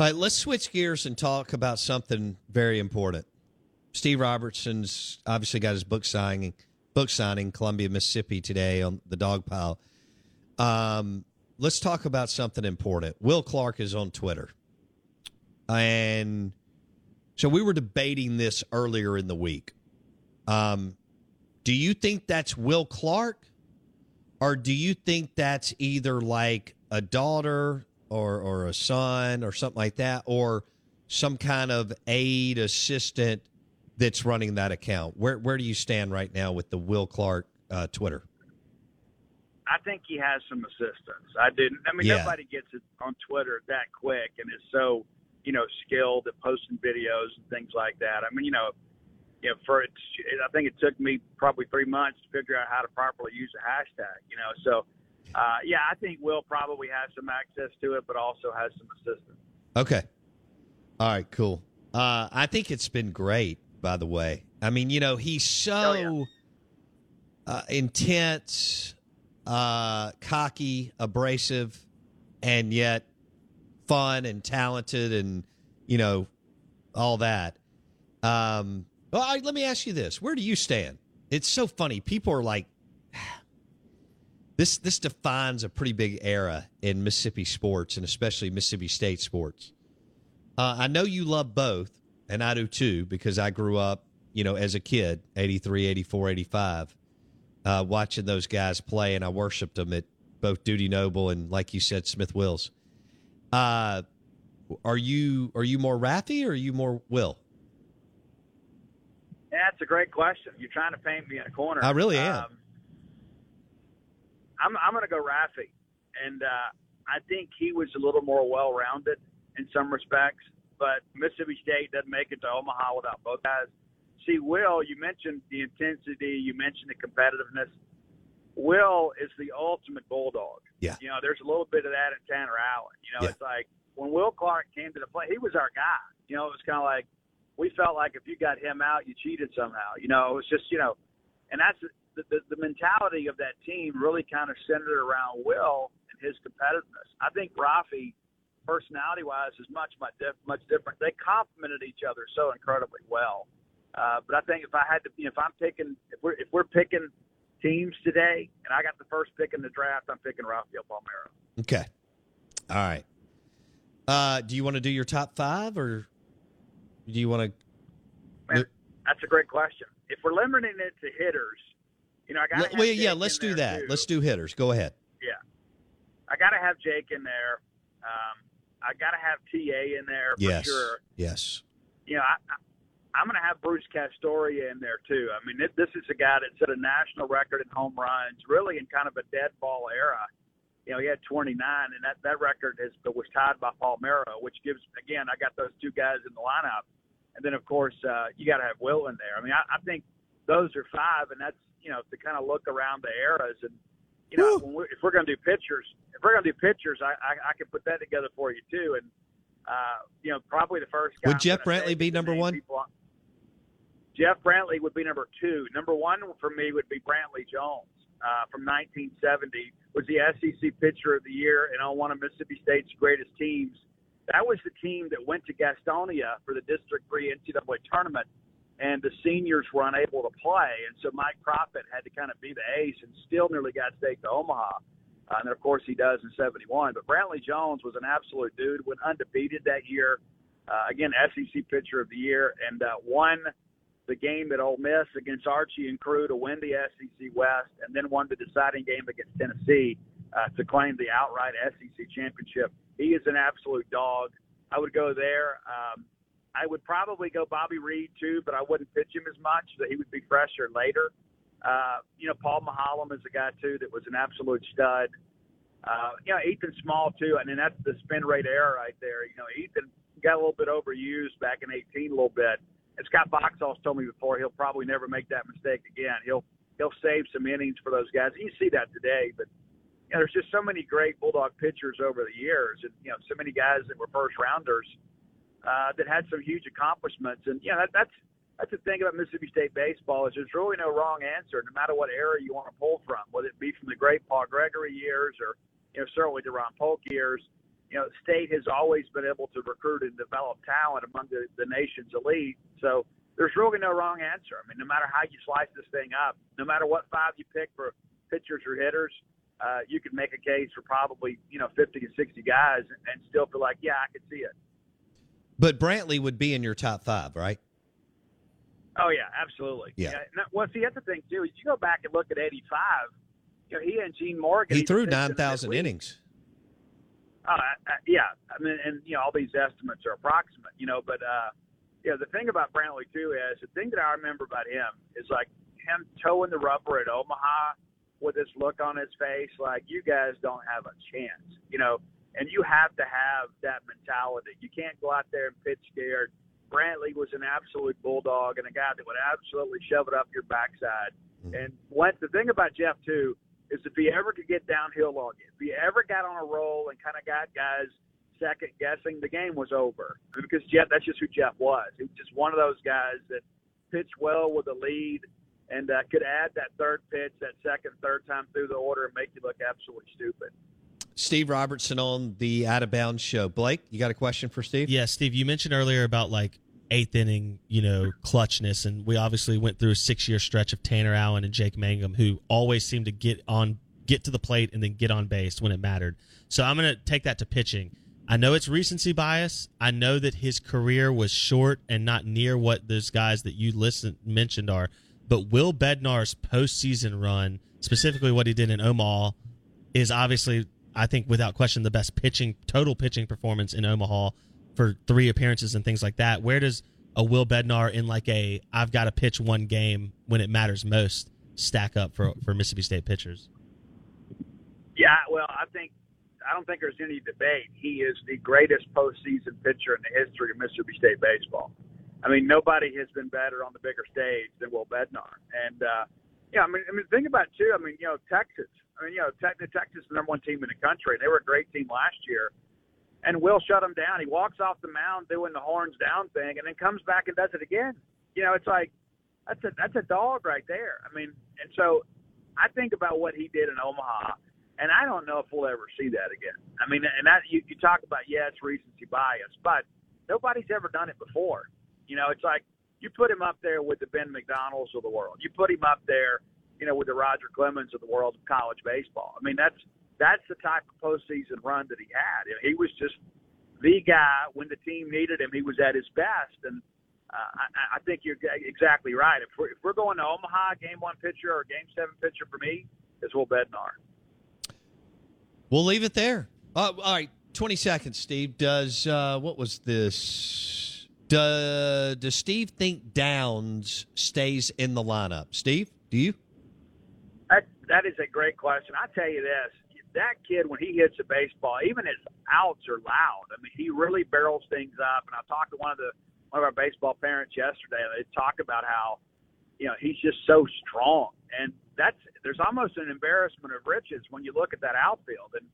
All right, let's switch gears and talk about something very important. Steve Robertson's obviously got his book signing, book signing, Columbia, Mississippi today on the dog pile. Um, let's talk about something important. Will Clark is on Twitter. And so we were debating this earlier in the week. Um, do you think that's Will Clark? Or do you think that's either like a daughter or, or a son or something like that, or some kind of aide assistant that's running that account? Where, where do you stand right now with the Will Clark uh, Twitter? I think he has some assistance. I didn't. I mean, Yeah. nobody gets it on Twitter that quick and is so, you know, skilled at posting videos and things like that. I mean, you know, you know, for it, I think it took me probably three months to figure out how to properly use a hashtag. You know, so uh, yeah, I think Will probably has some access to it, but also has some assistance. Okay. All right, cool. Uh, I think it's been great, by the way. I mean, you know, he's so Oh, yeah. uh, intense, uh, cocky, abrasive, and yet fun and talented and, you know, all that. Um, well, I, let me ask you this. Where do you stand? It's so funny. People are like, this this defines a pretty big era in Mississippi sports and especially Mississippi State sports. Uh, I know you love both, and I do too because I grew up, you know, as a kid, 83, 84, 85, uh, watching those guys play, and I worshiped them at both Dudy Noble and, like you said, Smith Wills. Uh, are you are you more Raffy or are you more Will? Yeah, that's a great question. You're trying to paint me in a corner. I really am. Um, I'm I'm going to go Rafi, and uh, I think he was a little more well-rounded in some respects. But Mississippi State doesn't make it to Omaha without both guys. See, Will, you mentioned the intensity, you mentioned the competitiveness. Will is the ultimate bulldog. Yeah. You know, there's a little bit of that in Tanner Allen. You know, Yeah. it's like when Will Clark came to the play, he was our guy. You know, it was kind of like we felt like if you got him out, you cheated somehow. You know, it was just you know, and that's the the, the mentality of that team really kind of centered around Will and his competitiveness. I think Rafi, personality wise, is much much diff- much different. They complemented each other so incredibly well. Uh, but I think if I had to, you know, if I'm picking, if we're if we're picking teams today, and I got the first pick in the draft, I'm picking Rafael Palmeiro. Okay. All right. Uh, do you want to do your top five or do you want to? Man, that's a great question. If we're limiting it to hitters, you know, I got. Well, yeah, let's do that. Let's do hitters. Go ahead. Yeah, I got to have Jake in there. Um, I got to have Ta in there for yes. sure. Yes. You know, I, I, I'm going to have Bruce Castoria in there too. I mean, it, this is a guy that set a national record in home runs, really in kind of a dead ball era. You know, he had 29, and that that record is was tied by Palmeiro, which gives again, I got those two guys in the lineup, and then of course uh, you got to have Will in there. I mean, I, I think those are five, and that's you know to kind of look around the eras and you know when we're, if we're going to do pitchers, if we're going to do pitchers, I, I I can put that together for you too, and uh, you know probably the first guy. Would I'm Jeff Brantley be number one? on- Jeff Brantley would be number two. Number one for me would be Brantley Jones uh, from 1970. Was the SEC Pitcher of the Year and on one of Mississippi State's greatest teams. That was the team that went to Gastonia for the District 3 NCAA tournament, and the seniors were unable to play. And so Mike Profit had to kind of be the ace and still nearly got state to Omaha. Uh, and of course, he does in 71. But Brantley Jones was an absolute dude, went undefeated that year. Uh, again, SEC Pitcher of the Year, and uh, won the game at Ole Miss against Archie and crew to win the SEC West, and then won the deciding game against Tennessee uh, to claim the outright SEC championship. He is an absolute dog. I would go there. Um, I would probably go Bobby Reed too, but I wouldn't pitch him as much. That he would be fresher later. Uh, you know, Paul Maholm is a guy too that was an absolute stud. Uh, you know, Ethan Small too, and then that's the spin rate error right there. You know, Ethan got a little bit overused back in 18 a little bit. And Scott Boxall's told me before he'll probably never make that mistake again. He'll he'll save some innings for those guys. You see that today, but you know, there's just so many great Bulldog pitchers over the years, and you know, so many guys that were first rounders uh, that had some huge accomplishments. And you know, that, that's that's the thing about Mississippi State baseball is there's really no wrong answer, no matter what era you want to pull from, whether it be from the great Paul Gregory years or you know certainly the Ron Polk years. You know, State has always been able to recruit and develop talent among the, the nation's elite. So there's really no wrong answer. I mean, no matter how you slice this thing up, no matter what five you pick for pitchers or hitters, uh, you could make a case for probably you know 50 to 60 guys and, and still feel like, yeah, I could see it. But Brantley would be in your top five, right? Oh yeah, absolutely. Yeah. yeah. Well, see, that's the thing too. Is you go back and look at '85. You know, he and Gene Morgan. He threw nine thousand innings. Uh, uh, yeah, I mean, and you know, all these estimates are approximate. You know, but uh, yeah, the thing about Brantley too is the thing that I remember about him is like him toeing the rubber at Omaha with this look on his face, like you guys don't have a chance, you know. And you have to have that mentality. You can't go out there and pitch scared. Brantley was an absolute bulldog and a guy that would absolutely shove it up your backside. Mm-hmm. And what the thing about Jeff too is if he ever could get downhill on you, if he ever got on a roll and kind of got guys second guessing, the game was over. Because Jeff, that's just who Jeff was. He was just one of those guys that pitched well with a lead and uh, could add that third pitch, that second, third time through the order, and make you look absolutely stupid. Steve Robertson on the Out of Bounds show. Blake, you got a question for Steve? Yeah, Steve, you mentioned earlier about like eighth inning, you know, clutchness, and we obviously went through a six year stretch of Tanner Allen and Jake Mangum, who always seemed to get on, get to the plate, and then get on base when it mattered. So I'm going to take that to pitching. I know it's recency bias. I know that his career was short and not near what those guys that you listen mentioned are. But Will Bednar's postseason run, specifically what he did in Omaha, is obviously, I think, without question, the best pitching total pitching performance in Omaha for three appearances and things like that. Where does a Will Bednar in like a I've got to pitch one game when it matters most stack up for for Mississippi State pitchers? Yeah, well, I think I don't think there's any debate. He is the greatest postseason pitcher in the history of Mississippi State baseball. I mean, nobody has been better on the bigger stage than Will Bednar. And uh, yeah, I mean, I mean, think about it too. I mean, you know, Texas. I mean, you know, Texas is the number one team in the country. They were a great team last year, and Will shut them down. He walks off the mound doing the horns down thing, and then comes back and does it again. You know, it's like that's a that's a dog right there. I mean, and so I think about what he did in Omaha and I don't know if we'll ever see that again. I mean, and that you, you talk about yes, recency bias, but nobody's ever done it before. You know, it's like you put him up there with the Ben McDonald's of the world. You put him up there, you know, with the Roger Clemens of the world of college baseball. I mean, that's that's the type of postseason run that he had. He was just the guy when the team needed him. He was at his best, and uh, I, I think you're exactly right. If we're, if we're going to Omaha, game one pitcher or game seven pitcher for me is Will Bednar. We'll leave it there. Uh, all right, 20 seconds, Steve. Does, uh, what was this? Does, does Steve think Downs stays in the lineup? Steve, do you? That, is a great question. I tell you this that kid, when he hits a baseball, even his outs are loud. I mean, he really barrels things up. And I talked to one of the one of our baseball parents yesterday. And they talk about how, you know, he's just so strong. And that's there's almost an embarrassment of riches when you look at that outfield, and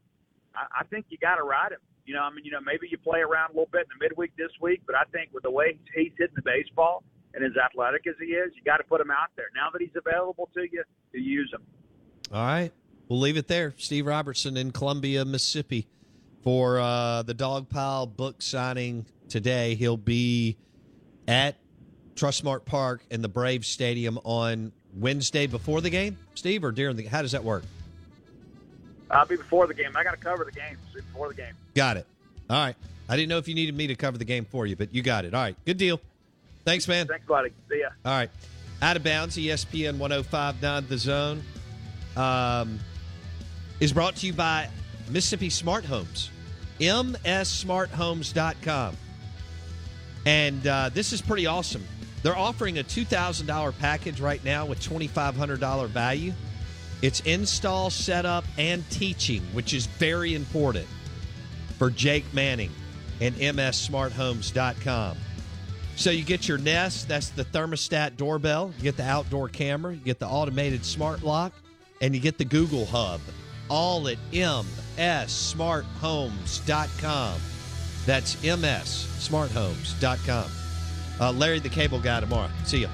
I, I think you got to ride him. You know, I mean, you know, maybe you play around a little bit in the midweek this week, but I think with the way he's hitting the baseball and as athletic as he is, you got to put him out there. Now that he's available to you, to use him. All right, we'll leave it there. Steve Robertson in Columbia, Mississippi, for uh, the Dog Pile book signing today. He'll be at Trustmark Park in the Braves Stadium on Wednesday before the game, Steve, or during the? How does that work? I'll be before the game. I got to cover the game before the game. Got it. All right. I didn't know if you needed me to cover the game for you, but you got it. All right. Good deal. Thanks, man. Thanks, buddy. See ya. All right. Out of bounds, ESPN 1059 The Zone um, is brought to you by Mississippi Smart Homes, mssmarthomes.com. And uh, this is pretty awesome. They're offering a $2,000 package right now with $2,500 value. It's install, setup, and teaching, which is very important for Jake Manning and MSSmartHomes.com. So you get your Nest, that's the thermostat doorbell. You get the outdoor camera, you get the automated smart lock, and you get the Google Hub. All at MSSmartHomes.com. That's MSSmartHomes.com. Uh, Larry the Cable Guy tomorrow. See you.